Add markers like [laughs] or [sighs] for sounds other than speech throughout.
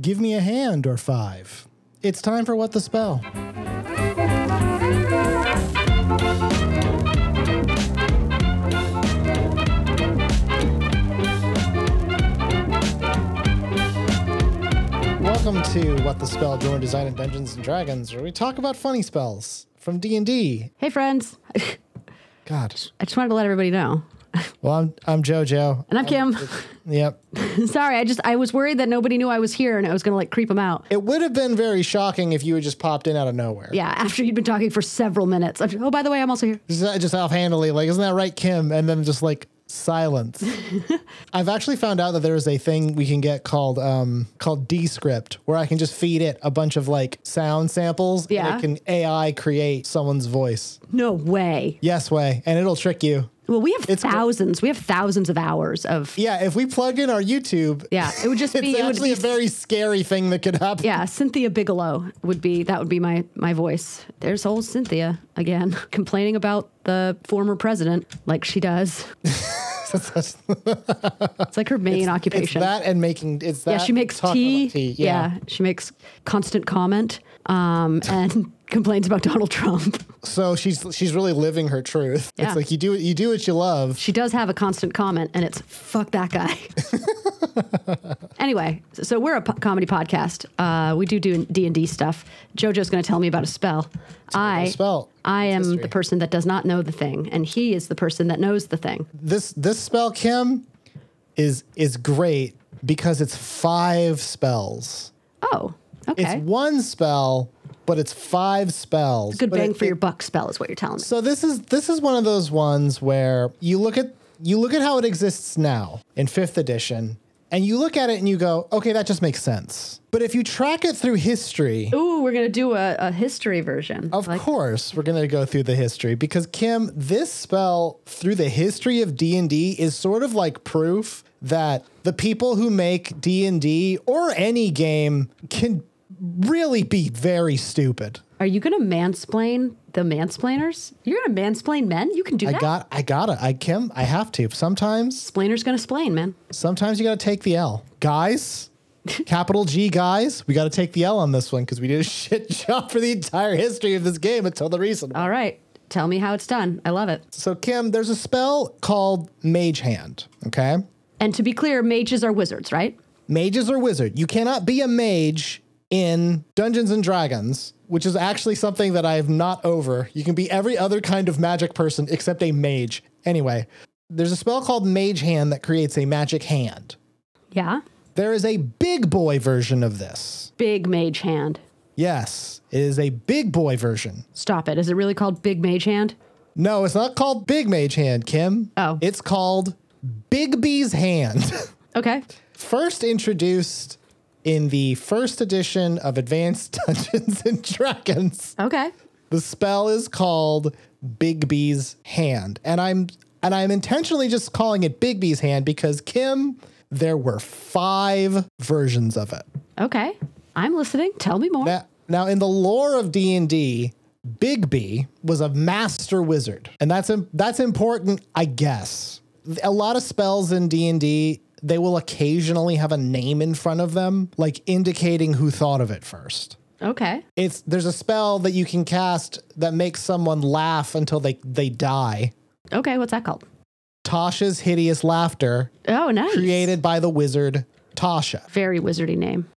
give me a hand or five. It's time for What the Spell. Welcome to What the Spell, Join Design and Dungeons and Dragons, where we talk about funny spells from D&D. Hey, friends. [laughs] God. I just wanted to let everybody know. Well, I'm I'm Joe-Joe. And I'm Kim. [laughs] Yep. [laughs] Sorry, I just I was worried that nobody knew I was here and I was gonna like creep them out. It would have been very shocking if you had just popped in out of nowhere. Yeah, after you'd been talking for several minutes. I'm- Oh, by the way, I'm also here. Just, uh, just offhandedly, like, isn't that right, Kim? And then just like silence. [laughs] I've actually found out that there is a thing we can get called um called Descript, where I can just feed it a bunch of like sound samples Yeah. and it can AI create someone's voice. No way. Yes way. And it'll trick you. Well, we have It's thousands. We have thousands of hours of. Yeah, if we plugged in our YouTube, Yeah, it would just [laughs] it's be. It would actually be a very scary thing that could happen. yeah, Cynthia Bigelow would be that would be my my voice. There's old Cynthia again, [laughs] complaining about the former president like she does. [laughs] it's like her main It's occupation. that and making it's that. yeah, she makes tea. tea. Yeah. she makes constant comment um, and complains about Donald Trump. So she's she's really living her truth. Yeah. It's like you do you do what you love. She does have a constant comment, and it's "fuck that guy." [laughs] anyway, so we're a po- comedy podcast. Uh, we do do D and D stuff. Joe-Joe's going to tell me about a spell. I spell. I am history. the person that does not know the thing, and he is the person that knows the thing. This this spell, Kim, is is great because it's five spells. Oh, okay. It's one spell, but it's five spells. Good bang it- for your it- buck spell is what you're telling me. So this is this is one of those ones where you look at you look at how it exists now in fifth edition, and you look at it and you go, okay, that just makes sense. But if you track it through history, Ooh, we're gonna do a, a history version. Of Like, course, we're going to go through the history because Kim, this spell through the history of D&D is sort of like proof that the people who make D&D or any game can really be very stupid. Are you gonna mansplain the mansplainers? You're gonna mansplain men? You can do I that. got I got to I Kim, I have to. Sometimes Splainer's gonna splain, man. sometimes you got to take the L. Guys, [laughs] capital G guys, we got to take the L on this one cuz we did a [laughs] shit job for the entire history of this game until the recent one. All right. Tell me how it's done. I love it. So Kim, there's a spell called Mage Hand, okay? And to be clear, mages are wizards, right? Mages are wizard. You cannot be a mage in Dungeons and Dragons, which is actually something that I have not over. You can be every other kind of magic person except a mage. Anyway, there's a spell called Mage Hand that creates a magic hand. Yeah. There is a big boy version of this. Big mage hand. Yes, it is a big boy version. Stop it. Is it really called big mage hand? No, it's not called Big Mage Hand, Kim. Oh. It's called Bigby's Hand. [laughs] Okay. first introduced in the first edition of Advanced [laughs] Dungeons and Dragons. Okay. The spell is called Bigby's Hand. And I'm and I'm intentionally just calling it Bigby's Hand because Kim, there were five versions of it. Okay. I'm listening. Tell me more. Now, now in the lore of D&D, Bigby was a master wizard. And that's that's important, I guess. A lot of spells in D&D, they will occasionally have a name in front of them, like indicating who thought of it first. Okay. It's there's a spell that you can cast that makes someone laugh until they they die. Okay. What's that called? Tasha's hideous laughter, Oh, nice. created by the wizard Tasha. Very wizardy name.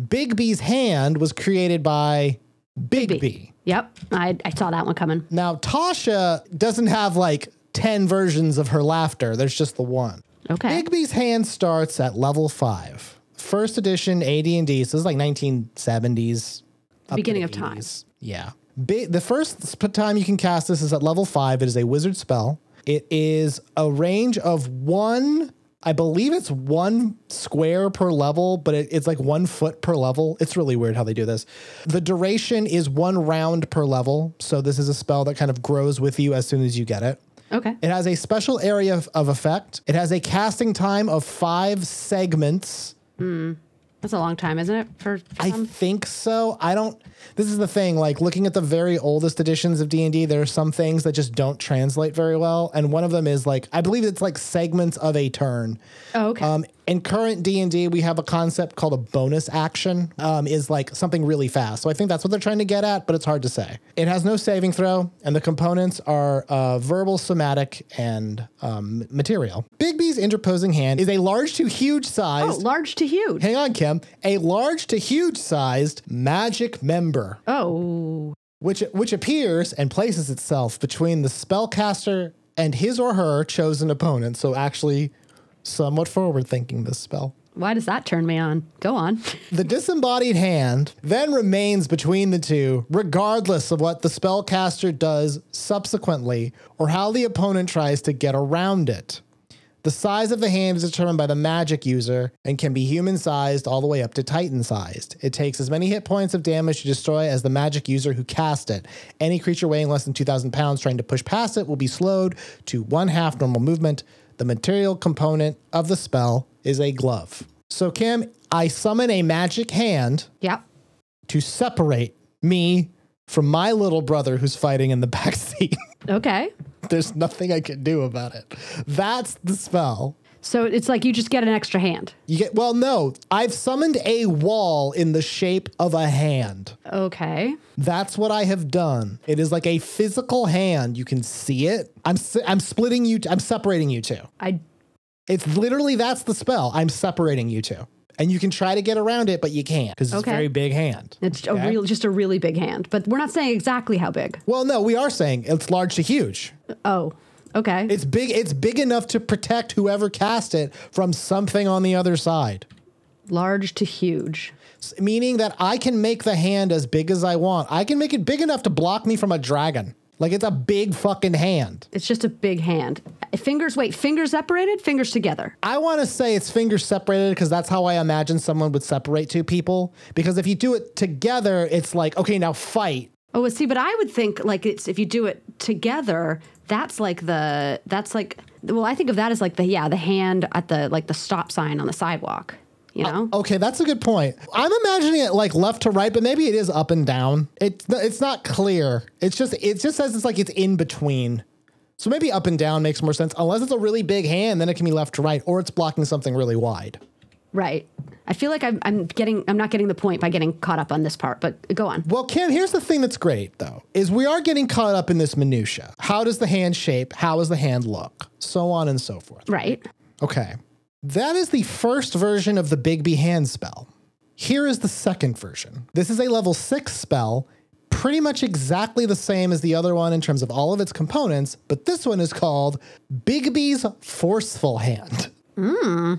Bigby's hand was created by Bigby. Yep. I, I saw that one coming. Now, Tasha doesn't have like 10 versions of her laughter. There's just the one. Okay. Bigby's hand starts at level 5. First edition AD&D, so this is like 1970s. up beginning the of time. Yeah. Bi- the first time you can cast this is at level 5. It is a wizard spell. It is a range of 1 I believe it's one square per level, but it, it's like one foot per level. It's really weird how they do this. The duration is one round per level. So this is a spell that kind of grows with you as soon as you get it. Okay. It has a special area of, of effect. It has a casting time of five segments. That's a long time, isn't it? For, for I some? think so. I don't. This is the thing. Like looking at the very oldest editions of D and D, there are some things that just don't translate very well, and one of them is like I believe it's like segments of a turn. Oh, okay. Um, In current D and D, we have a concept called a bonus action, um, is like something really fast. So I think that's what they're trying to get at, but it's hard to say. It has no saving throw, and the components are uh, verbal, somatic, and um, material. Bigby's interposing hand is a large to huge size. Oh, large to huge. Hang on, Kim. A large to huge sized magic member, Oh, which which appears and places itself between the spellcaster and his or her chosen opponent. So actually, somewhat forward thinking this spell. why does that turn me on? Go on. [laughs] The disembodied hand then remains between the two, regardless of what the spellcaster does subsequently or how the opponent tries to get around it. The size of the hand is determined by the magic user and can be human sized all the way up to titan sized. It takes as many hit points of damage to destroy as the magic user who cast it. Any creature weighing less than 2,000 pounds trying to push past it will be slowed to one half normal movement. The material component of the spell is a glove. So, Kim, I summon a magic hand Yep. to separate me from my little brother who's fighting in the [laughs] back seat. Okay. There's nothing I can do about it. That's the spell. So it's like you just get an extra hand. You get well, no. I've summoned a wall in the shape of a hand. Okay. That's what I have done. It is like a physical hand. You can see it. I'm I'm splitting you. I'm separating you two. I It's literally that's the spell. I'm separating you two, and you can try to get around it, but you can't because it's Okay. a very big hand. it's a real just a really big hand. But we're not saying exactly how big. Well, no, we are saying it's large to huge. Oh. Okay. It's big. It's big enough to protect whoever cast it from something on the other side. Large to huge. Meaning that I can make the hand as big as I want. I can make it big enough to block me from a dragon. Like it's a big fucking hand. It's just a big hand. Fingers, wait, fingers separated, fingers together. I want to say it's fingers separated because that's how I imagine someone would separate two people. Because if you do it together, it's like, okay, now fight. Oh, well, see, but I would think like it's if you do it together, that's like the that's like well, I think of that as like the yeah, the hand at the like the stop sign on the sidewalk. You uh, know? Okay, that's a good point. I'm imagining it like left to right, but maybe it is up and down. It's it's not clear. It's just it just says it's like it's in between. So maybe up and down makes more sense. Unless it's a really big hand, then it can be left to right, or it's blocking something really wide. Right. I feel like I'm, I'm getting I'm not getting the point by getting caught up on this part, but go on. Well, Kim, here's the thing that's great though, is we are getting caught up in this minutia. How does the hand shape? How does the hand look? So on and so forth. Right. Okay. That is the first version of the Bigby hand spell. Here is the second version. This is a level six spell, pretty much exactly the same as the other one in terms of all of its components, but this one is called Bigby's Forceful Hand. Hmm.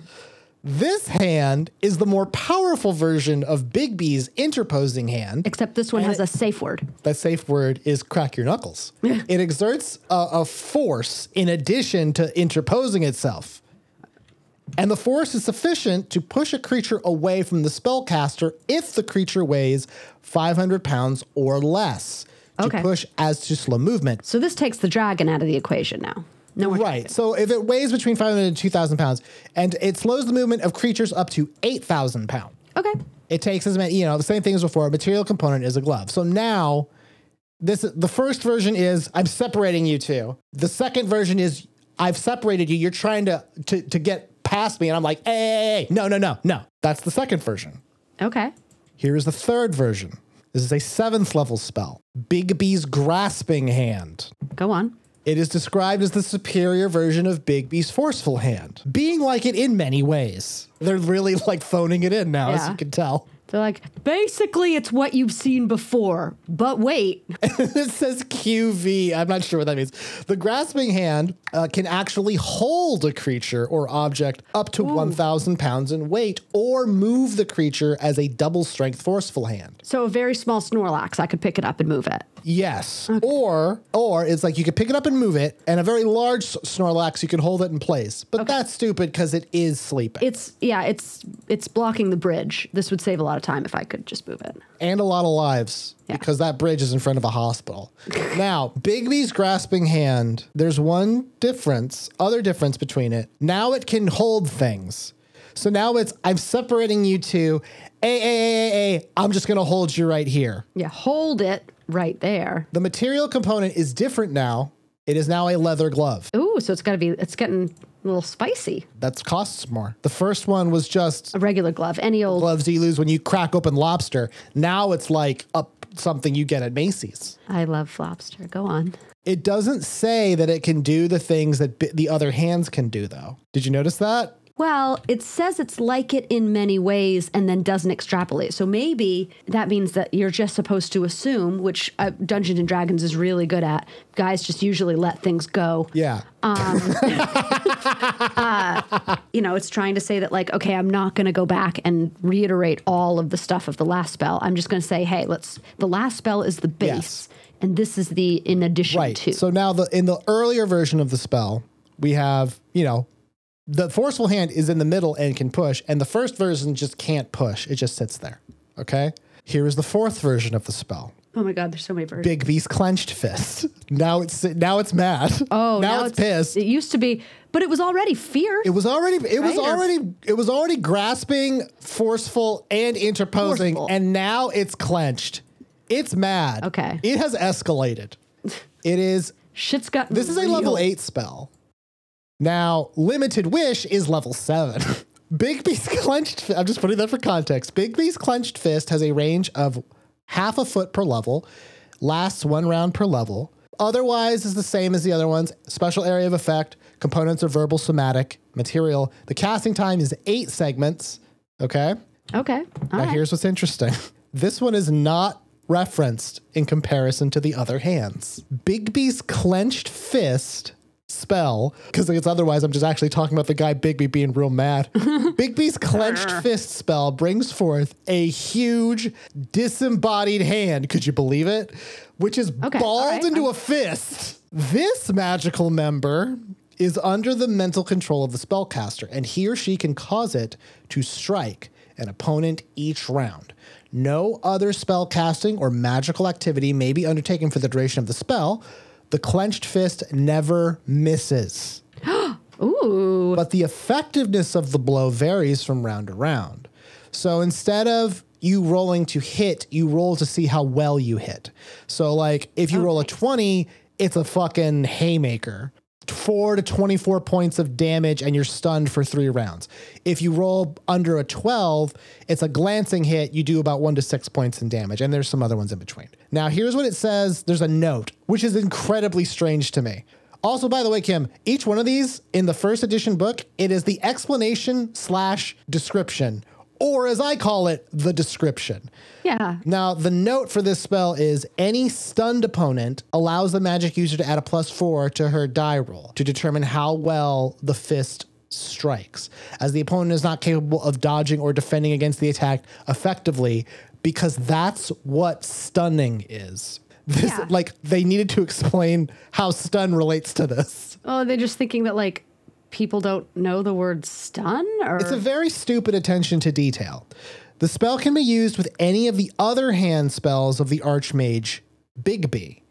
This hand is the more powerful version of Bigby's interposing hand. Except this one has a safe word. That safe word is crack your knuckles. [laughs] it exerts a, a force in addition to interposing itself. And the force is sufficient to push a creature away from the spellcaster if the creature weighs 500 pounds or less. To Okay. push as to slow movement. So this takes the dragon out of the equation now. No Right. So if it weighs between 500 and 2,000 pounds, and it slows the movement of creatures up to 8,000 pounds. Okay. It takes as many, you know, the same thing as before. A Material component is a glove. So now, this the first version is I'm separating you two. The second version is I've separated you. You're trying to to to get past me, and I'm like, hey, hey, hey, no, no, no, no. That's the second version. Okay. Here is the third version. This is a seventh level spell. Bigby's grasping hand. Go on. It is described as the superior version of Bigby's forceful hand, being like it in many ways. They're really like phoning it in now, as Yeah. you can tell. They're like, basically, it's what you've seen before, but wait. [laughs] it says QV. I'm not sure what that means. The grasping hand uh, can actually hold a creature or object up to 1,000 pounds in weight or move the creature as a double strength forceful hand. So a very small Snorlax, I could pick it up and move it. Yes. Or or it's like you can pick it up and move it, and a very large Snorlax, you can hold it in place. But that's stupid because it is sleeping. It's yeah, it's it's blocking the bridge. This would save a lot of time if I could just move it. and a lot of lives Yeah. because that bridge is in front of a hospital. [laughs] now, Bigby's grasping hand, there's one difference, other difference between it. Now it can hold things. So now it's I'm separating you two. A a a a a. I'm just gonna hold you right here. Yeah, hold it right there. The material component is different now. It is now a leather glove. Ooh, so it's got to be it's getting a little spicy. That costs more. The first one was just A regular glove, any old. gloves you lose when you crack open lobster. Now it's like up something you get at Macy's. I love lobster. Go on. It doesn't say that it can do the things that the other hands can do, though. Did you notice that? Well, it says it's like it in many ways and then doesn't extrapolate. So maybe that means that you're just supposed to assume, which uh, Dungeons and Dragons is really good at. Guys just usually let things go. Yeah. [laughs] You know, it's trying to say that, like, okay, I'm not going to go back and reiterate all of the stuff of the last spell. I'm just going to say, hey, let's, the last spell is the base. Yes. And this is the in addition right. to. So now the in the earlier version of the spell, we have, you know, the forceful hand is in the middle and can push, and the first version just can't push. It just sits there. Okay? Here is the fourth version of the spell. oh my God, there's so many versions. Big Beast clenched fist. Now it's now it's mad. Oh, [laughs] now, it's, pissed. It used to be, but it was already fear. It was already it was Right, or- already it was already grasping, forceful, and interposing, Forceful. and now it's clenched. It's mad. Okay. It has escalated. [laughs] It is Shit's got this is a level eight spell. Now, limited wish is level seven. [laughs] Bigby's clenched fi- I'm just putting that for context. Bigby's clenched fist has a range of half a foot per level, lasts one round per level. Otherwise is the same as the other ones. Special area of effect, components are verbal somatic, material. The casting time is eight segments. Okay. Okay. All Now right. here's what's interesting. [laughs] This one is not referenced in comparison to the other hands. Bigby's clenched fist spell, because it's otherwise I'm just actually talking about the guy Bigby being real mad. [laughs] Bigby's clenched fist spell brings forth a huge disembodied hand. Could you believe it? Which is Okay, balled all right, into I'm- a fist. This magical member is under the mental control of the spellcaster, and he or she can cause it to strike an opponent each round. No other spell casting or magical activity may be undertaken for the duration of the spell. The clenched fist never misses. [gasps] Ooh. But the effectiveness of the blow varies from round to round. So instead of you rolling to hit, you roll to see how well you hit. So, like, if you roll a 20, it's a fucking haymaker. Four to 24 points of damage, and you're stunned for three rounds. If you roll under a 12, it's a glancing hit. You do about one to six points in damage, and there's some other ones in between. Now, here's what it says there's a note, which is incredibly strange to me. Also, by the way, Kim, each one of these in the first edition book, it is the explanation slash description, or as I call it, the description. Yeah. Now, the note for this spell is any stunned opponent allows the magic user to add a plus four to her die roll to determine how well the fist strikes, as the opponent is not capable of dodging or defending against the attack effectively, because that's what stunning is. This, Yeah. like, they needed to explain how stun relates to this. Oh, they're just thinking that like people don't know the word stun or It's a very stupid attention to detail. The spell can be used with any of the other hand spells of the Archmage Bigby,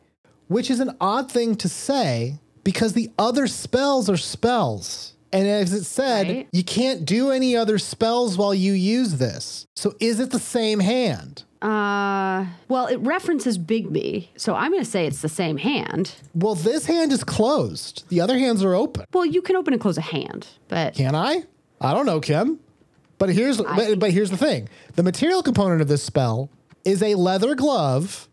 which is an odd thing to say because the other spells are spells. And as it said, Right. you can't do any other spells while you use this. So is it the same hand? uh well, it references Bigby. So I'm going to say it's the same hand. Well, this hand is closed. The other hands are open. Well, you can open and close a hand, but Can I? I don't know, Kim. But here's but, but here's the thing. The material component of this spell is a leather glove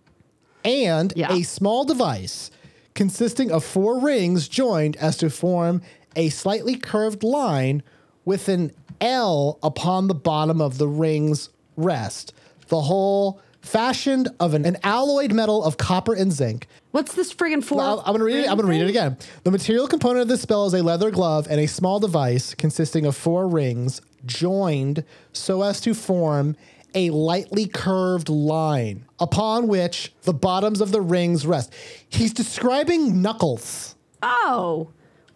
and Yeah. a small device consisting of four rings joined as to form a slightly curved line with an L upon the bottom of the ring's rest. The whole fashioned of an, an alloyed metal of copper and zinc what's this friggin' for? I'm, I'm gonna read it. I'm gonna read it again. The material component of this spell is a leather glove and a small device consisting of four rings joined so as to form a lightly curved line upon which the bottoms of the rings rest. He's describing knuckles. Oh,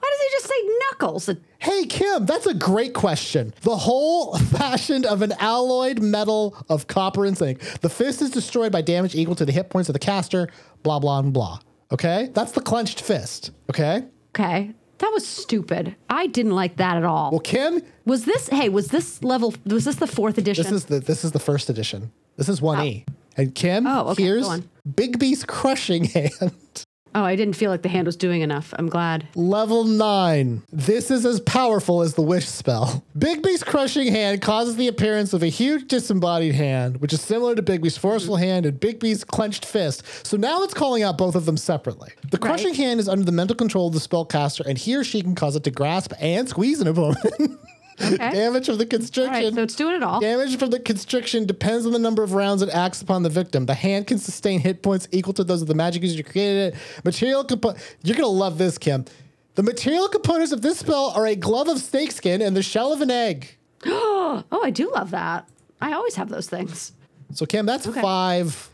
why does he just say knuckles? Hey Kim, that's a great question. The whole [laughs] fashioned of an alloyed metal of copper and zinc. The fist is destroyed by damage equal to the hit points of the caster. Blah blah and blah. Okay, that's the clenched fist. Okay. Okay, that was stupid. I didn't like that at all. Well, Kim, was this? Hey, was this level? Was this the fourth edition? this is the this is the first edition. This is one E. Oh. And Kim, Oh, okay, here's go on. Bigby's crushing [laughs] hand. Oh, I didn't feel like the hand was doing enough. I'm glad. Level 9. This is as powerful as the Wish spell. [laughs] Bigby's crushing hand causes the appearance of a huge disembodied hand, which is similar to Bigby's forceful mm. hand and Bigby's clenched fist. So now it's calling out both of them separately. The crushing Right. hand is under the mental control of the spellcaster, and he or she can cause it to grasp and squeeze an opponent. [laughs] Okay. [laughs] Damage of the constriction. right, so it's doing it all. Damage from the constriction depends on the number of rounds it acts upon the victim. The hand can sustain hit points equal to those of the magic user who created it. Material component. You're gonna love this, Kim. The material components of this spell are a glove of snakeskin and the shell of an egg. [gasps] [gasps] Oh, I do love that. I always have those things. So, Kim, that's Okay. five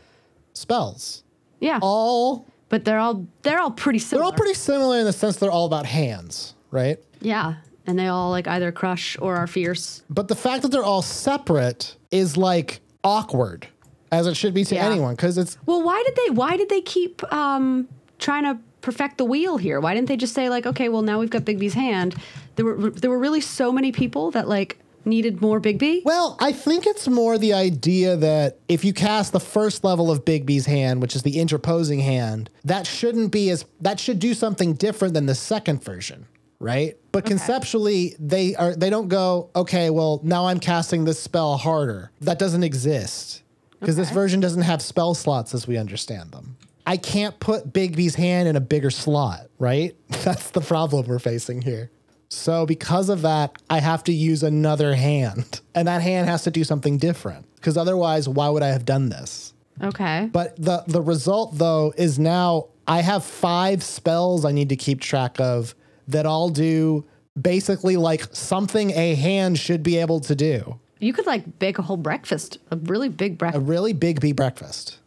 spells. Yeah, All but they're all they're all pretty similar. they're all pretty similar in the sense they're all about hands, right? Yeah, and they all like either crush or are fierce. But the fact that they're all separate is like awkward, as it should be to Yeah. anyone, because it's Well, why did they why did they keep um trying to perfect the wheel here? Why didn't they just say like, okay, well now we've got Bigby's hand. There were there were really so many people that like needed more Bigby. Well, I think it's more the idea that if you cast the first level of Bigby's hand, which is the interposing hand, that shouldn't be as that should do something different than the second version, right? But conceptually, they are they don't go, okay, well, now I'm casting this spell harder. That doesn't exist. Because this version doesn't have spell slots as we understand them. I can't put Bigby's hand in a bigger slot, right? [laughs] That's the problem we're facing here. So because of that, I have to use another hand. And that hand has to do something different. Because otherwise, why would I have done this? Okay. But the the result though is now I have five spells I need to keep track of that all do basically like something a hand should be able to do. You could like bake a whole breakfast, a really big breakfast. A really big bee breakfast.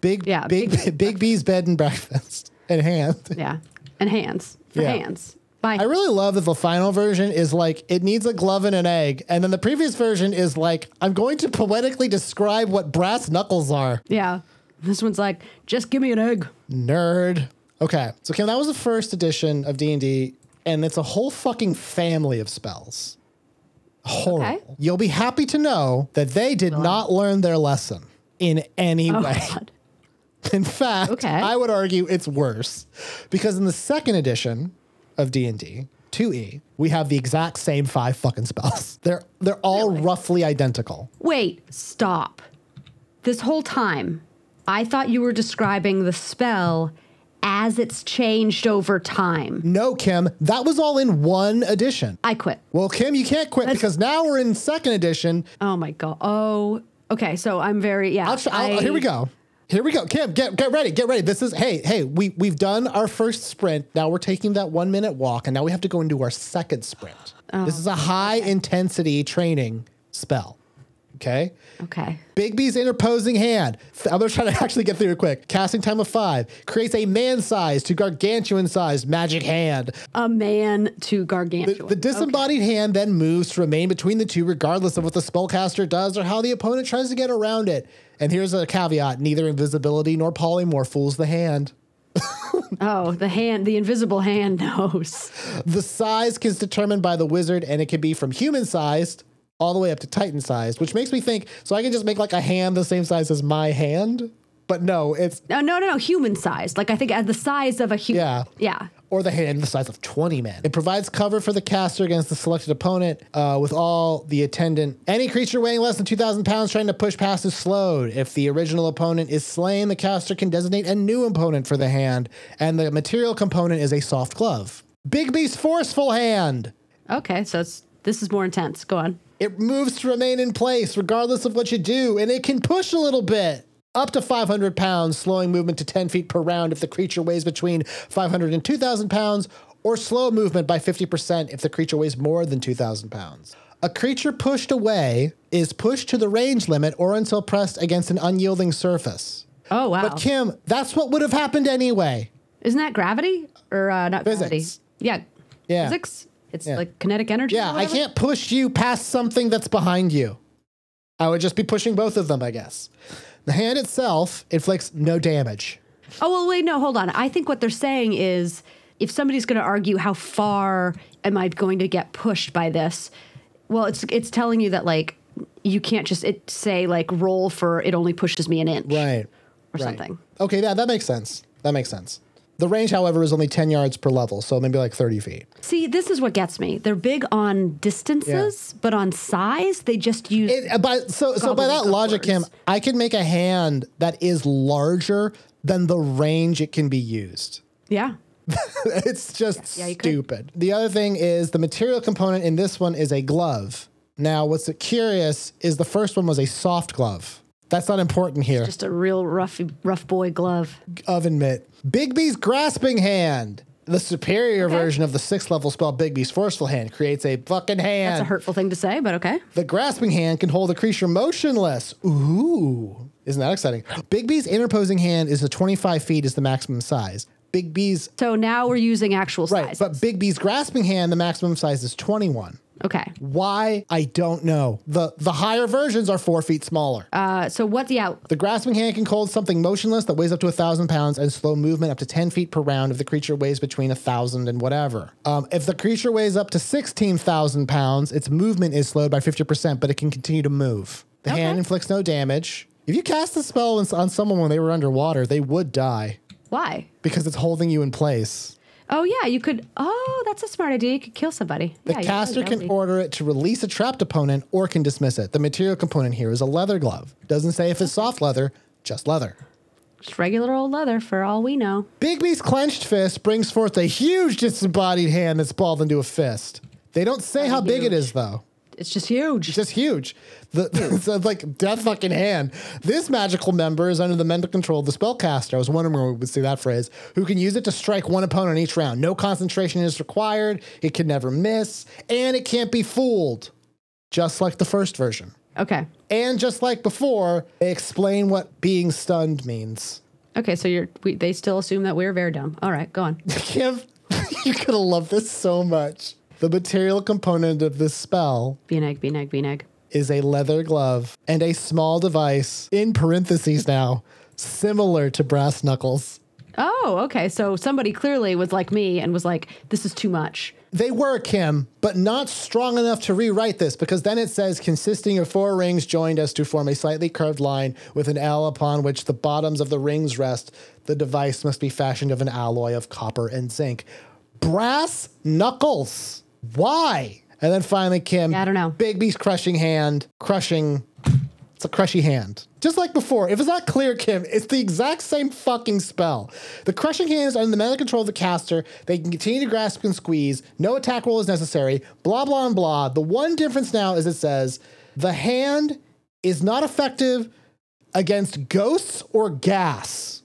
Big Yeah, big big- [laughs] big, bee's bed and breakfast [laughs] in hand. yeah, and hands for Yeah. hands. Bye. I really love that the final version is like it needs a glove and an egg, and then the previous version is like I'm going to poetically describe what brass knuckles are. yeah. This one's like, just give me an egg. Nerd. Okay, so Kim, that was the first edition of D and D, and it's a whole fucking family of spells. Horrible. Okay. You'll be happy to know that they did not learn their lesson in any Oh way. God. [laughs] In fact, Okay. I would argue it's worse because in the second edition of D&D, 2e, we have the exact same five fucking spells. [laughs] They're they're all Really? roughly identical. Wait, stop. This whole time, I thought you were describing the spell as it's changed over time. No, Kim, that was all in one edition. I quit. Well, Kim, you can't quit because now we're in second edition. Oh my god. Oh, okay. So I'm very yeah. I'll, I'll- I- here we go. Here we go. Kim, get get ready. Get ready. This is hey, hey, we we've done our first sprint. Now we're taking that 1 minute walk and now we have to go into our second sprint. Oh, this is a high intensity training spell. Okay? Okay. Bigby's interposing hand. I'm gonna try to [laughs] actually get through it quick. Casting time of five creates a man-sized to gargantuan-sized magic hand. A man to gargantuan. The disembodied hand then moves to remain between the two, regardless of what the spellcaster does or how the opponent tries to get around it. And here's a caveat: neither invisibility nor polymorph fools the hand. [laughs] Oh, the hand, the invisible hand [laughs] knows. The size is determined by the wizard, and it can be from human-sized all the way up to Titan-sized, which makes me think. So I can just make like a hand the same size as my hand, but no, it's No, no, no, no. Human sized. Like I think at the size of a human. Yeah. Yeah. or the hand the size of 20 men. It provides cover for the caster against the selected opponent uh, with all the attendant. Any creature weighing less than 2,000 pounds trying to push past is slowed. If the original opponent is slain, the caster can designate a new opponent for the hand, and the material component is a soft glove. Bigby's forceful hand. Okay. So it's this is more intense. Go on. It moves to remain in place regardless of what you do, and it can push a little bit. Up to 500 pounds, slowing movement to 10 feet per round if the creature weighs between 500 and 2,000 pounds, or slow movement by 50% if the creature weighs more than 2,000 pounds. A creature pushed away is pushed to the range limit or until pressed against an unyielding surface. Oh wow. But Kim, that's what would have happened anyway. Isn't that gravity or uh, not gravity? Physics. Yeah. Yeah. Physics. It's Yeah. like kinetic energy. Yeah, I can't push you past something that's behind you. I would just be pushing both of them, I guess. The hand itself inflicts no damage. Oh well, wait, no, hold on. I think what they're saying is, if somebody's going to argue how far am I going to get pushed by this, well, it's it's telling you that like you can't just it say like roll for it only pushes me an inch Right. or right. something. Okay, yeah, that makes sense. That makes sense. The range, however, is only 10 yards per level, so maybe like 30 feet. See, this is what gets me. They're big on distances, but on size, they just use. It, uh, by, so, so by that logic, Kim. I can make a hand that is larger than the range it can be used. yeah. [laughs] it's just Yeah, could. stupid. The other thing is the material component in this one is a glove. Now, what's curious is the first one was a soft glove. That's not important here. Just a real rough, rough boy glove. oven mitt. Bigby's grasping hand. The superior Okay. version of the sixth level spell Bigby's forceful hand creates a fucking hand. That's a hurtful thing to say, but okay. The grasping hand can hold a creature motionless. Ooh, isn't that exciting? Bigby's interposing hand is the 25 feet is the maximum size. Bigby's So now we're using actual size. right, but Bigby's grasping hand, the maximum size is 21. Okay. Why? I don't know. the The higher versions are four feet smaller. Uh, so what's yeah? The grasping hand can hold something motionless that weighs up to a thousand pounds and slow movement up to 10 feet per round if the creature weighs between a thousand and whatever. Um, if the creature weighs up to 16,000 pounds, its movement is slowed by 50%, but it can continue to move. The hand inflicts no damage. If you cast the spell on someone when they were underwater, they would die Why? because it's holding you in place. Oh yeah, you could. Oh, that's a smart idea. You could kill somebody. The yeah, caster can that would be- order it to release a trapped opponent or can dismiss it. The material component here is a leather glove. Doesn't say if it's soft leather, just leather. just regular old leather for all we know. Bigby's clenched fist brings forth a huge disembodied hand that's balled into a fist. They don't say how big it is though. It's just huge. It's just huge. The, [laughs] it's like death fucking hand. This magical member is under the mental control of the spellcaster. I was wondering where we would see that phrase. Who can use it to strike one opponent each round. No concentration is required. It can never miss, and it can't be fooled, just like the first version. okay. And just like before, they explain what being stunned means. Okay. So you're. We, they still assume that we're very dumb. All right. Go on. [laughs] Kim, [laughs] you're gonna love this so much. The material component of this spell Be an egg. Be an egg. Be an egg. is a leather glove and a small device, in parentheses now, similar to brass knuckles. Oh, okay. So somebody clearly was like me and was like, "This is too much." They were, Kim, but not strong enough to rewrite this because then it says consisting of four rings joined as to form a slightly curved line with an L upon which the bottoms of the rings rest. The device must be fashioned of an alloy of copper and zinc. Brass knuckles. Why? And then finally, Kim. Yeah, I don't know. Bigby's crushing hand, crushing. It's a crushy hand. Just like before. If it's not clear, Kim, it's the exact same fucking spell. The crushing hand is under the mental control of the caster. They can continue to grasp and squeeze. No attack roll is necessary. Blah, blah, and blah. The one difference now is it says the hand is not effective against ghosts or gas.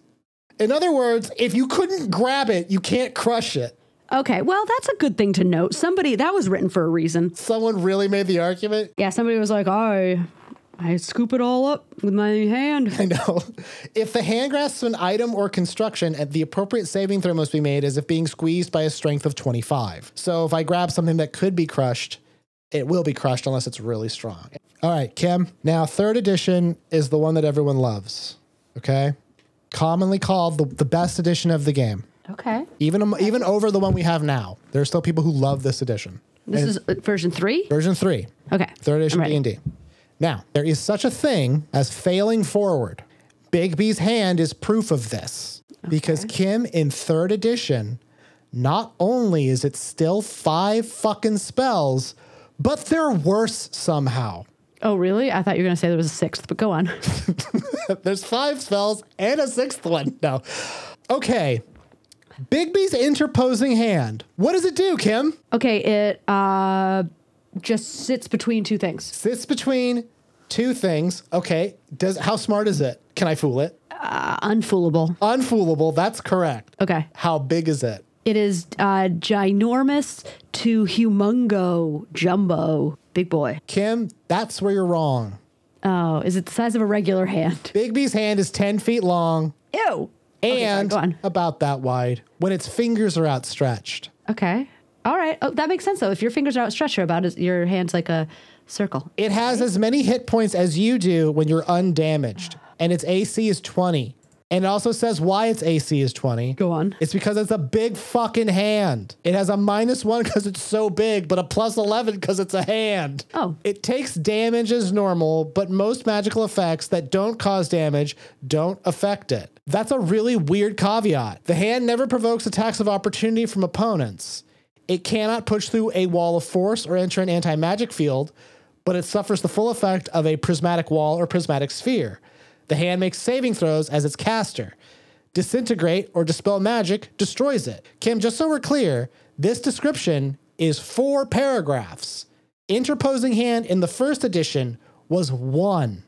In other words, if you couldn't grab it, you can't crush it. Okay. Well, that's a good thing to note. Somebody that was written for a reason. Someone really made the argument. Yeah. Somebody was like, "I, I scoop it all up with my hand." I know. If the hand grasps an item or construction, the appropriate saving throw must be made as if being squeezed by a strength of 25. So if I grab something that could be crushed, it will be crushed unless it's really strong. All right, Kim. Now, third edition is the one that everyone loves. Okay? Commonly called the, the best edition of the game. Okay. Even, even over the one we have now. There are still people who love this edition. This is uh, version three. Version 3. Okay. Third edition D&D. Now, there is such a thing as failing forward. Bigby's hand is proof of this. Because Kim in third edition, not only is it still five fucking spells, but they're worse somehow. Oh, really? I thought you were going to say there was a sixth, but go on. [laughs] There's five spells and a sixth one. No. Okay. Bigby's interposing hand. What does it do, Kim? okay. It uh, just sits between two things. Sits between two things. Okay. Does how smart is it? Can I fool it? Uh, unfoolable. Unfoolable. That's correct. Okay. How big is it? It is uh, ginormous to humongo, jumbo, big boy. Kim, that's where you're wrong. Oh, is it the size of a regular hand? Bigby's hand is 10 feet long Ew. Okay, sorry, and go on. about that wide when its fingers are outstretched. Okay. All right. Oh, that makes sense though. If your fingers are outstretched, you're about as, your hand's like a circle. It has as many hit points as you do when you're undamaged, and its AC is 20. And it also says why its AC is 20. Go on. It's because it's a big fucking hand. It has a minus one because it's so big, but a plus 11 because it's a hand. Oh. It takes damage as normal, but most magical effects that don't cause damage don't affect it. That's a really weird caveat. The hand never provokes attacks of opportunity from opponents. It cannot push through a wall of force or enter an anti magic field, but it suffers the full effect of a prismatic wall or prismatic sphere. The hand makes saving throws as its caster. Disintegrate or dispel magic destroys it. Kim, just so we're clear, this description is four paragraphs. Interposing hand in the first edition was one.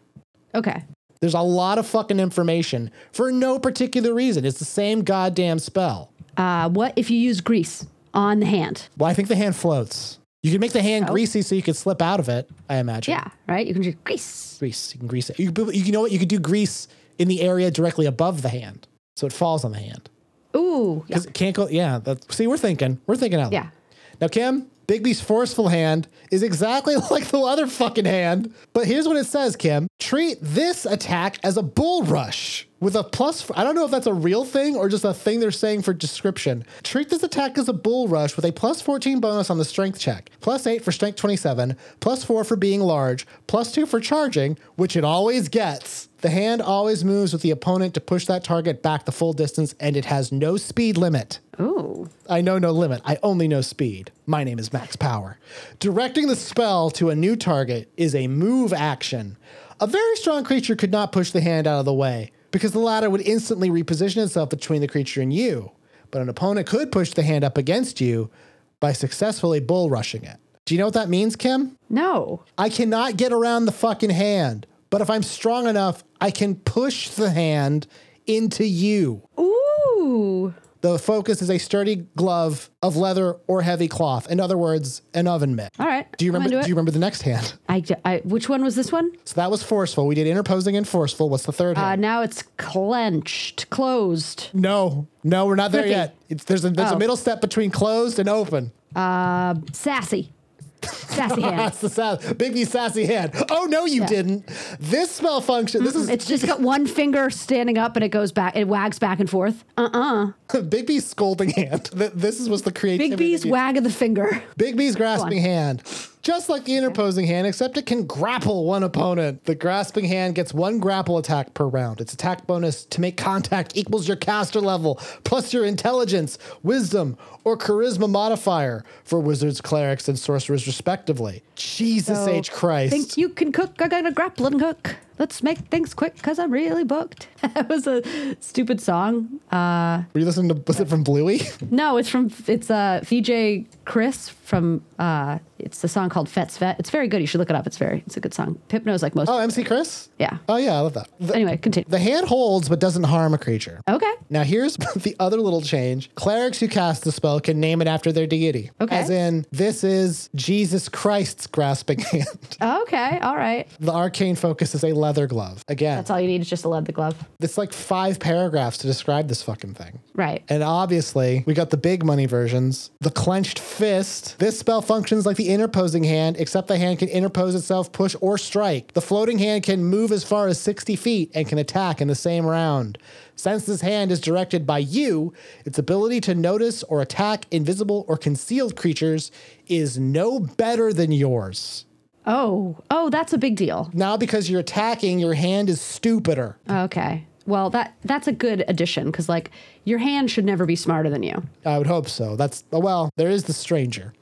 Okay. There's a lot of fucking information for no particular reason. It's the same goddamn spell. Uh, what if you use grease on the hand? Well, I think the hand floats. You can make the hand greasy so you can slip out of it, I imagine. Yeah, right? You can just grease. Grease. You can grease it. You, you know what? You could do grease in the area directly above the hand. So it falls on the hand. Ooh. Yeah. Because it can't go. Yeah. See, we're thinking. We're thinking out loud. Yeah. Now, Kim, Bigby's forceful hand is exactly [laughs] like the other fucking hand. But here's what it says, Kim. Treat this attack as a bull rush with a plus. I don't know if that's a real thing or just a thing they're saying for description. Treat this attack as a bull rush with a plus 14 bonus on the strength check, plus 8 for strength 27, plus 4 for being large, plus 2 for charging, which it always gets. The hand always moves with the opponent to push that target back the full distance, and it has no speed limit. Ooh. I know no limit. I only know speed. My name is Max Power. Directing the spell to a new target is a move action. A very strong creature could not push the hand out of the way because the latter would instantly reposition itself between the creature and you. But an opponent could push the hand up against you by successfully bull rushing it. Do you know what that means, Kim? No. I cannot get around the fucking hand, but if I'm strong enough, I can push the hand into you. Ooh. The focus is a sturdy glove of leather or heavy cloth. In other words, an oven mitt. All right. Do you remember? into Do you remember the next hand? I, I, which one was this one? So that was forceful. We did interposing and forceful. What's the third Uh, hand? now it's clenched, closed. no, no, we're not there yet. It's, there's a there's a Oh. middle step between closed and open. Uh, Sassy. Sassy hand. [laughs] That's the sass, Bigby sassy hand. Oh no, you Yeah. didn't. This spell function. This is It's just got one finger standing up and it goes back, it wags back and forth. Uh-uh. [laughs] Bigby's scolding hand. This was the creativity. Bigby's wag of the finger. Bigby's grasping hand. Just like the interposing hand, except it can grapple one opponent. The grasping hand gets one grapple attack per round. Its attack bonus to make contact equals your caster level, plus your intelligence, wisdom, or charisma modifier for wizards, clerics, and sorcerers, respectively. Jesus So, H. Christ. Think you can cook? Uh, I got a grappling hook. Let's make things quick because I'm really booked. [laughs] that was a stupid song. Uh, Were you listening to, was it from Bluey? no, it's from, it's uh, VJ Chris from, uh, it's the song called Fett's Vette. It's very good. You should look it up. It's very, it's a good song. Pip knows like most. oh, MC Chris? Yeah. Oh, yeah, I love that. The, Anyway, continue. the hand holds but doesn't harm a creature. Okay. Now, here's [laughs] the other little change. Clerics who cast the spell can name it after their deity. Okay. As in, this is Jesus Christ's grasping [laughs] hand. Okay. All right. the arcane focus is a leather glove. Again, That's all you need is just a leather glove. it's like five paragraphs to describe this fucking thing. Right. And obviously, we got the big money versions. The clenched fist. This spell functions like the interposing hand, except the hand can interpose itself, push, or strike. The floating hand can move as far as 60 feet and can attack in the same round. Since this hand is directed by you, its ability to notice or attack invisible or concealed creatures is no better than yours. Oh, oh, that's a big deal. Now, because you're attacking, your hand is stupider. Okay. Well, that that's a good addition because like your hand should never be smarter than you. I would hope so. That's oh, well, there is the stranger.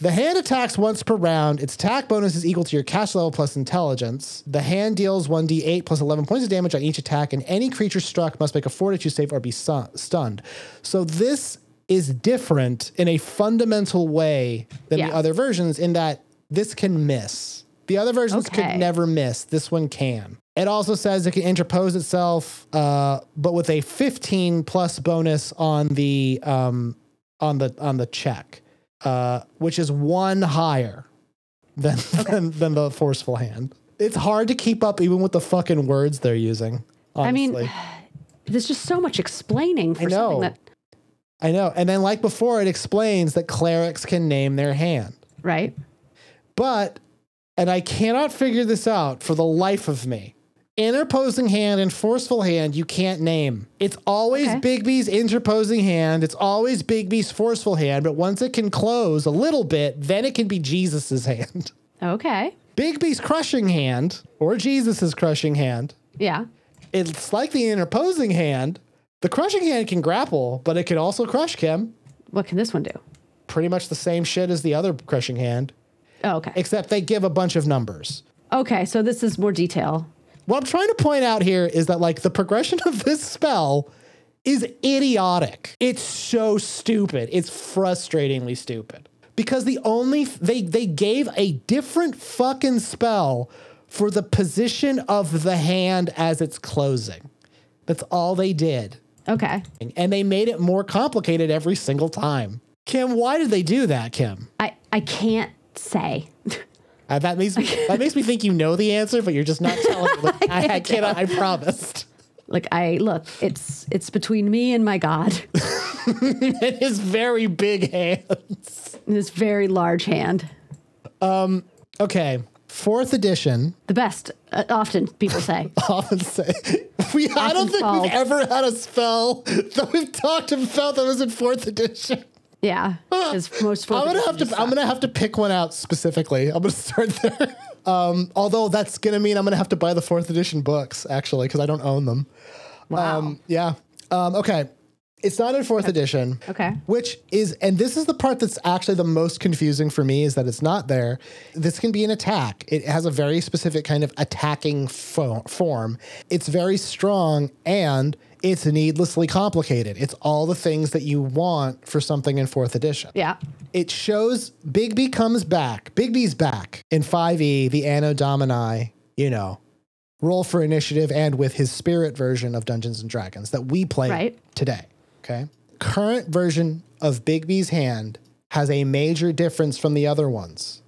The hand attacks once per round. Its attack bonus is equal to your caster level plus intelligence. The hand deals 1d8 plus 11 points of damage on each attack, and any creature struck must make a fortitude save or be stunned. So this is different in a fundamental way than Yeah. the other versions in that this can miss. The other versions Okay. could never miss. This one can. It also says it can interpose itself, uh, but with a 15 plus bonus on the um, on the on the check, uh, which is one higher than, [laughs] than than the forceful hand. It's hard to keep up even with the fucking words they're using. I mean. [sighs] There's just so much explaining for I know. something that I know. And then, like before, it explains that clerics can name their hand. right. But, and I cannot figure this out for the life of me. interposing hand and forceful hand you can't name. It's always Okay. Bigby's interposing hand. It's always Bigby's forceful hand. But once it can close a little bit, then it can be Jesus's [laughs] hand. Okay. Bigby's crushing hand or Jesus's crushing hand. Yeah. It's like the interposing hand. The crushing hand can grapple, but it can also crush Kim. What can this one do? Pretty much the same shit as the other crushing hand, Oh, okay. except they give a bunch of numbers. Okay, so this is more detail. What I'm trying to point out here is that like the progression of this spell is idiotic. It's so stupid. It's frustratingly stupid. Because the only they they gave a different fucking spell for the position of the hand as it's closing. That's all they did. Okay. And they made it more complicated every single time. Kim, why did they do that, Kim? I I can't say. Uh, that makes me that makes me think you know the answer, but you're just not telling me. Like, [laughs] I, I cannot. I promised. Like I look, it's it's between me and my God. [laughs] and his very big hands. this very large hand. Um. Okay, fourth edition. The best, uh, often people say. [laughs] Often say we. I don't think called. we've ever had a spell that we've talked about that was in fourth edition. Yeah. His most I'm gonna have to. edition I'm gonna have to pick one out specifically. I'm gonna [laughs] start there. Um, although that's gonna mean I'm gonna have to buy the fourth edition books actually because I don't own them. Wow. Um, yeah. Um, okay. It's not in fourth edition. Okay. Which is, and this is the part that's actually the most confusing for me is that it's not there. This can be an attack. It has a very specific kind of attacking fo- form. It's very strong and it's needlessly complicated. It's all the things that you want for something in fourth edition. Yeah. It shows Bigby comes back. Bigby's back in 5e, the Anno Domini, you know, roll for initiative and with his spirit version of Dungeons and Dragons that we play Right. today. Okay. Current version of Bigby's hand has a major difference from the other ones.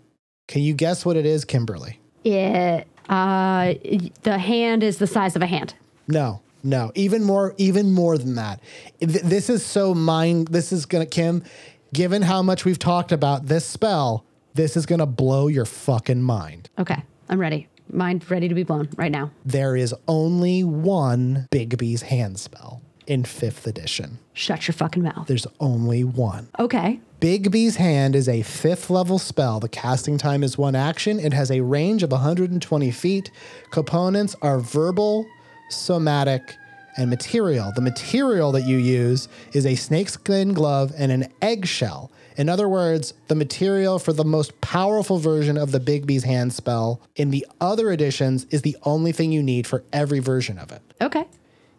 Can you guess what it is, Kimberly? It uh the hand is the size of a hand. No, no, even more, even more than that. This is so mind. This is gonna, Kim. Given how much we've talked about this spell, this is gonna blow your fucking mind. Okay. I'm ready. Mind ready to be blown right now. There is only one Bigby's hand spell in fifth edition. Shut your fucking mouth. There's only one. Okay. Bigby's Hand is a fifth level spell. The casting time is one action. It has a range of 120 feet. Components are verbal, somatic, and material. The material that you use is a snakeskin glove and an eggshell. In other words, the material for the most powerful version of the Bigby's Hand spell in the other editions is the only thing you need for every version of it. Okay.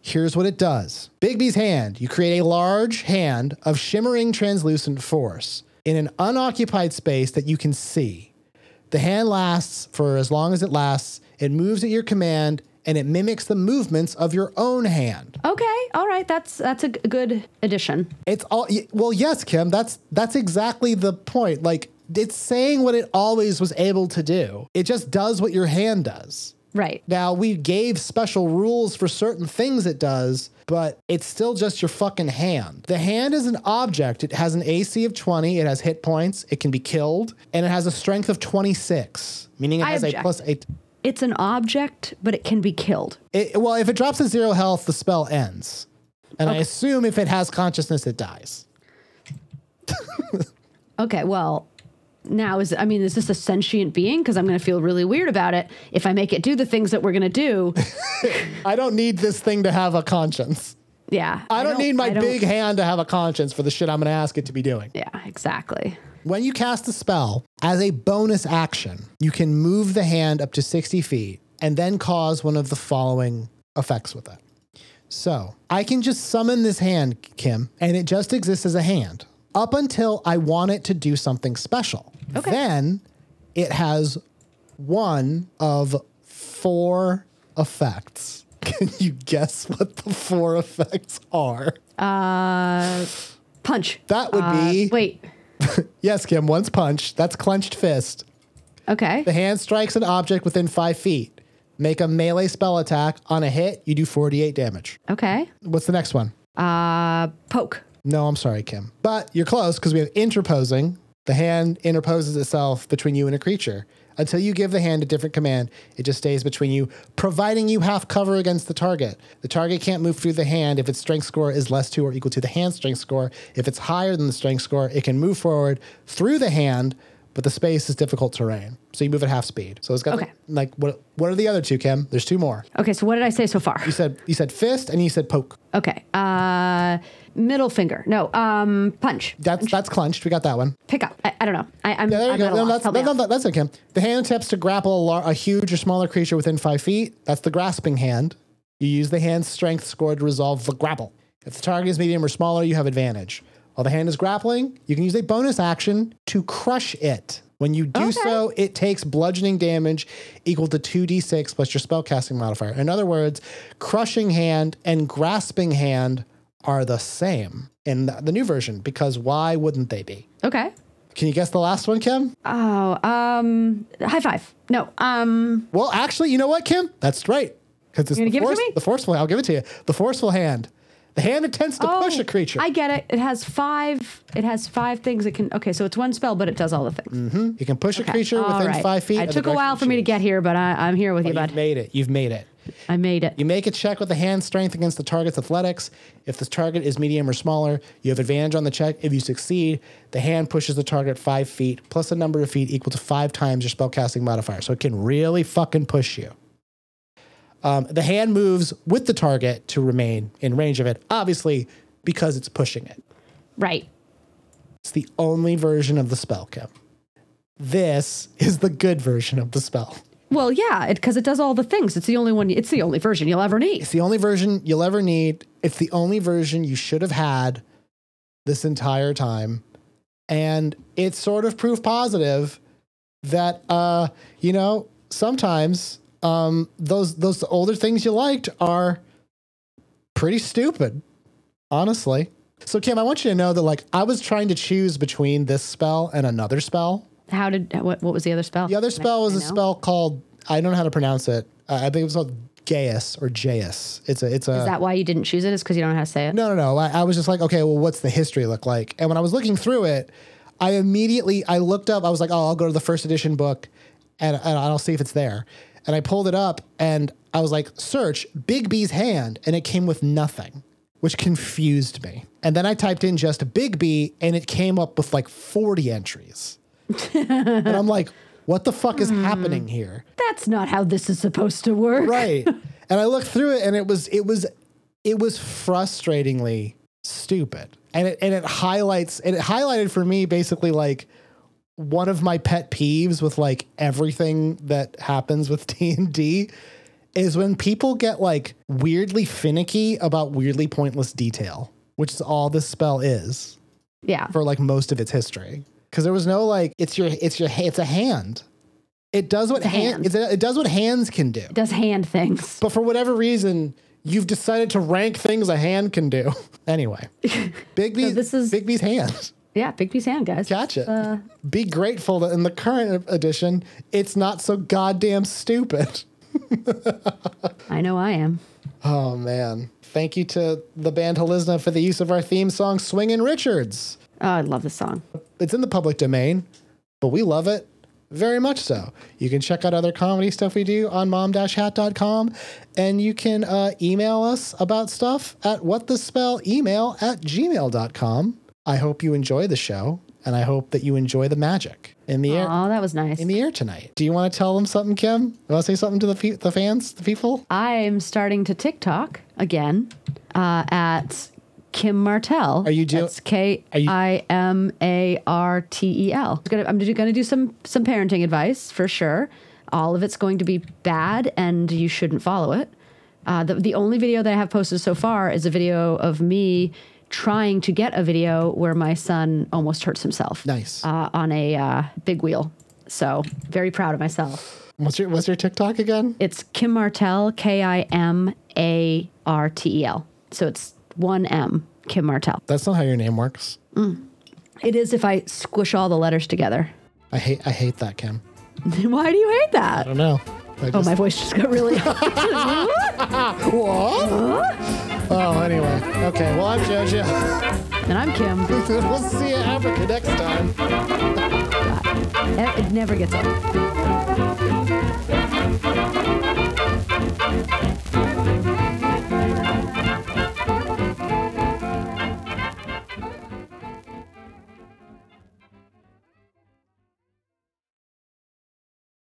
Here's what it does Bigby's hand. You create a large hand of shimmering translucent force in an unoccupied space that you can see. The hand lasts for as long as it lasts. It moves at your command and it mimics the movements of your own hand. Okay. All right. That's that's a g- good addition. It's all well, yes, Kim. That's that's exactly the point. Like it's saying what it always was able to do. It just does what your hand does. Right. Now, we gave special rules for certain things it does, but it's still just your fucking hand. The hand is an object. It has an AC of 20, it has hit points, it can be killed, and it has a strength of 26, meaning it I has object. a plus eight. It's an object, but it can be killed. It, well, if it drops to zero health, the spell ends. And I assume if it has consciousness, it dies. [laughs] Okay. Well, now is I mean, is this a sentient being? Because I'm going to feel really weird about it if I make it do the things that we're going to do. [laughs] I don't need this thing to have a conscience. Yeah. I don't, need my don't- big hand to have a conscience for the shit I'm going to ask it to be doing. Yeah. Exactly. When you cast a spell, as a bonus action, you can move the hand up to 60 feet and then cause one of the following effects with it. So I can just summon this hand, Kim, and it just exists as a hand up until I want it to do something special. Okay. Then it has one of four effects. [laughs] Can you guess what the four effects are? Uh, punch. That would Uh, be wait. [laughs] yes, Kim. One's punch. That's clenched fist. Okay. The hand strikes an object within five feet. Make a melee spell attack. On a hit, you do 48 damage. Okay. What's the next one? Uh, poke. No, I'm sorry, Kim. But you're close because we have interposing. The hand interposes itself between you and a creature. Until you give the hand a different command, it just stays between you, providing you have cover against the target. The target can't move through the hand if its strength score is less to or equal to the hand strength score. If it's higher than the strength score, it can move forward through the hand, but the space is difficult terrain. So you move at half speed. So it's got Okay. like what what are the other two, Kim? There's two more. Okay, so what did I say so far? You said you said fist and you said poke. Okay, uh, middle finger. No, um, punch. That's that's clenched. We got that one. Pick up. I, I don't know. I, I'm, Yeah, there you I'm go. No, that's, no, no, that's okay. The hand attempts to grapple a, lar- a huge or smaller creature within five feet. That's the grasping hand. You use the hand's strength score to resolve the grapple. If the target is medium or smaller, you have advantage. While the hand is grappling, you can use a bonus action to crush it. When you do Okay. so, it takes bludgeoning damage equal to 2d6 plus your spellcasting modifier. In other words, crushing hand and grasping hand are the same in the the new version because why wouldn't they be? Okay. Can you guess the last one, Kim? Oh, um, high five. No, um, Well, actually, you know what, Kim? That's right. Because it's the, gonna give it to me? the forceful. I'll give it to you. The forceful hand. The hand that tends to push oh, a creature. I get it. It has five. It has five things it can. Okay, so it's one spell, but it does all the things. Mm-hmm. you can push a creature all within right. five feet. It took a while for me to get here, but I, I'm here with you, bud. You've made it. You've made it. I made it. You make a check with the hand strength against the target's athletics. If the target is medium or smaller, you have advantage on the check. If you succeed, the hand pushes the target five feet plus a number of feet equal to five times your spellcasting modifier. So it can really fucking push you. Um, the hand moves with the target to remain in range of it, obviously because it's pushing it. Right. It's the only version of the spell, Kim. This is the good version of the spell. Well, yeah, because it, does all the things. It's the only one. It's the only version you'll ever need. It's the only version you'll ever need. It's the only version you should have had this entire time. And it's sort of proof positive that uh, you know, sometimes um those those older things you liked are pretty stupid. Honestly. So Kim, I want you to know that like I was trying to choose between this spell and another spell. How did what? What was the other spell? The other spell was a spell called I don't know how to pronounce it. Uh, I think it was called Gaius or Jaius. It's a it's a Is that why you didn't choose it? Is because you don't know how to say it? no no no. I, I was just like, okay, well, what's the history look like? And when I was looking through it, I immediately I looked up. I was like, oh, I'll go to the first edition book, and, and I'll see if it's there. And I pulled it up, and I was like, search Bigby's hand, and it came with nothing, which confused me. And then I typed in just Big B, and it came up with like forty entries. And I'm [laughs] like, what the fuck is happening hmm. here? That's not how this is supposed to work. right [laughs] and i looked through it and it was it was it was frustratingly stupid and it and it highlights and it highlighted for me basically like one of my pet peeves with like everything that happens with [laughs] D&D is when people get like weirdly finicky about weirdly pointless detail which is all this spell is Yeah. for like most of its history because there was no like it's your it's your it's a hand it does what hand, hand. A, it does what hands can do It does hand things. but for whatever reason, you've decided to rank things a hand can do. [laughs] Anyway, [laughs] Bigby, this is- Bigby's hand. Yeah, big piece hand, guys. Gotcha. Uh, Be grateful that in the current edition, it's not so goddamn stupid. [laughs] I know I am. Oh man! Thank you to the band Halizna for the use of our theme song "Swingin' Richards." Oh, I love the song. It's in the public domain, but we love it very much so. You can check out other comedy stuff we do on mom-hat.com and you can uh, email us about stuff at whatthespellemail at gmail.com. I hope you enjoy the show and I hope that you enjoy the magic in the air Oh, that was nice. in the air tonight. Do you want to tell them something, Kim? You want to say something to the, fe- the fans, the people? I'm starting to TikTok again uh, at Kim Martell. Are you do- That's K I M A R T E L. I'm gonna- I'm going to do some some parenting advice for sure. All of it's going to be bad, and you shouldn't follow it. Uh, the the only video that I have posted so far is a video of me trying to get a video where my son almost hurts himself. Nice. Uh, on a uh, big wheel. So very proud of myself. What's your, what's your TikTok again? It's Kim Martell, K I M A R T E L. So it's one M, Kim Martell. That's not how your name works. Mm. It is if I squish all the letters together. I hate I hate that, Kim. [laughs] Why do you hate that? I don't know. I Oh, my voice just got really. [laughs] [laughs] What? Oh, anyway. Okay, well, I'm Joe-Joe. And I'm Kim. we'll see you Africa next time. It it never gets old.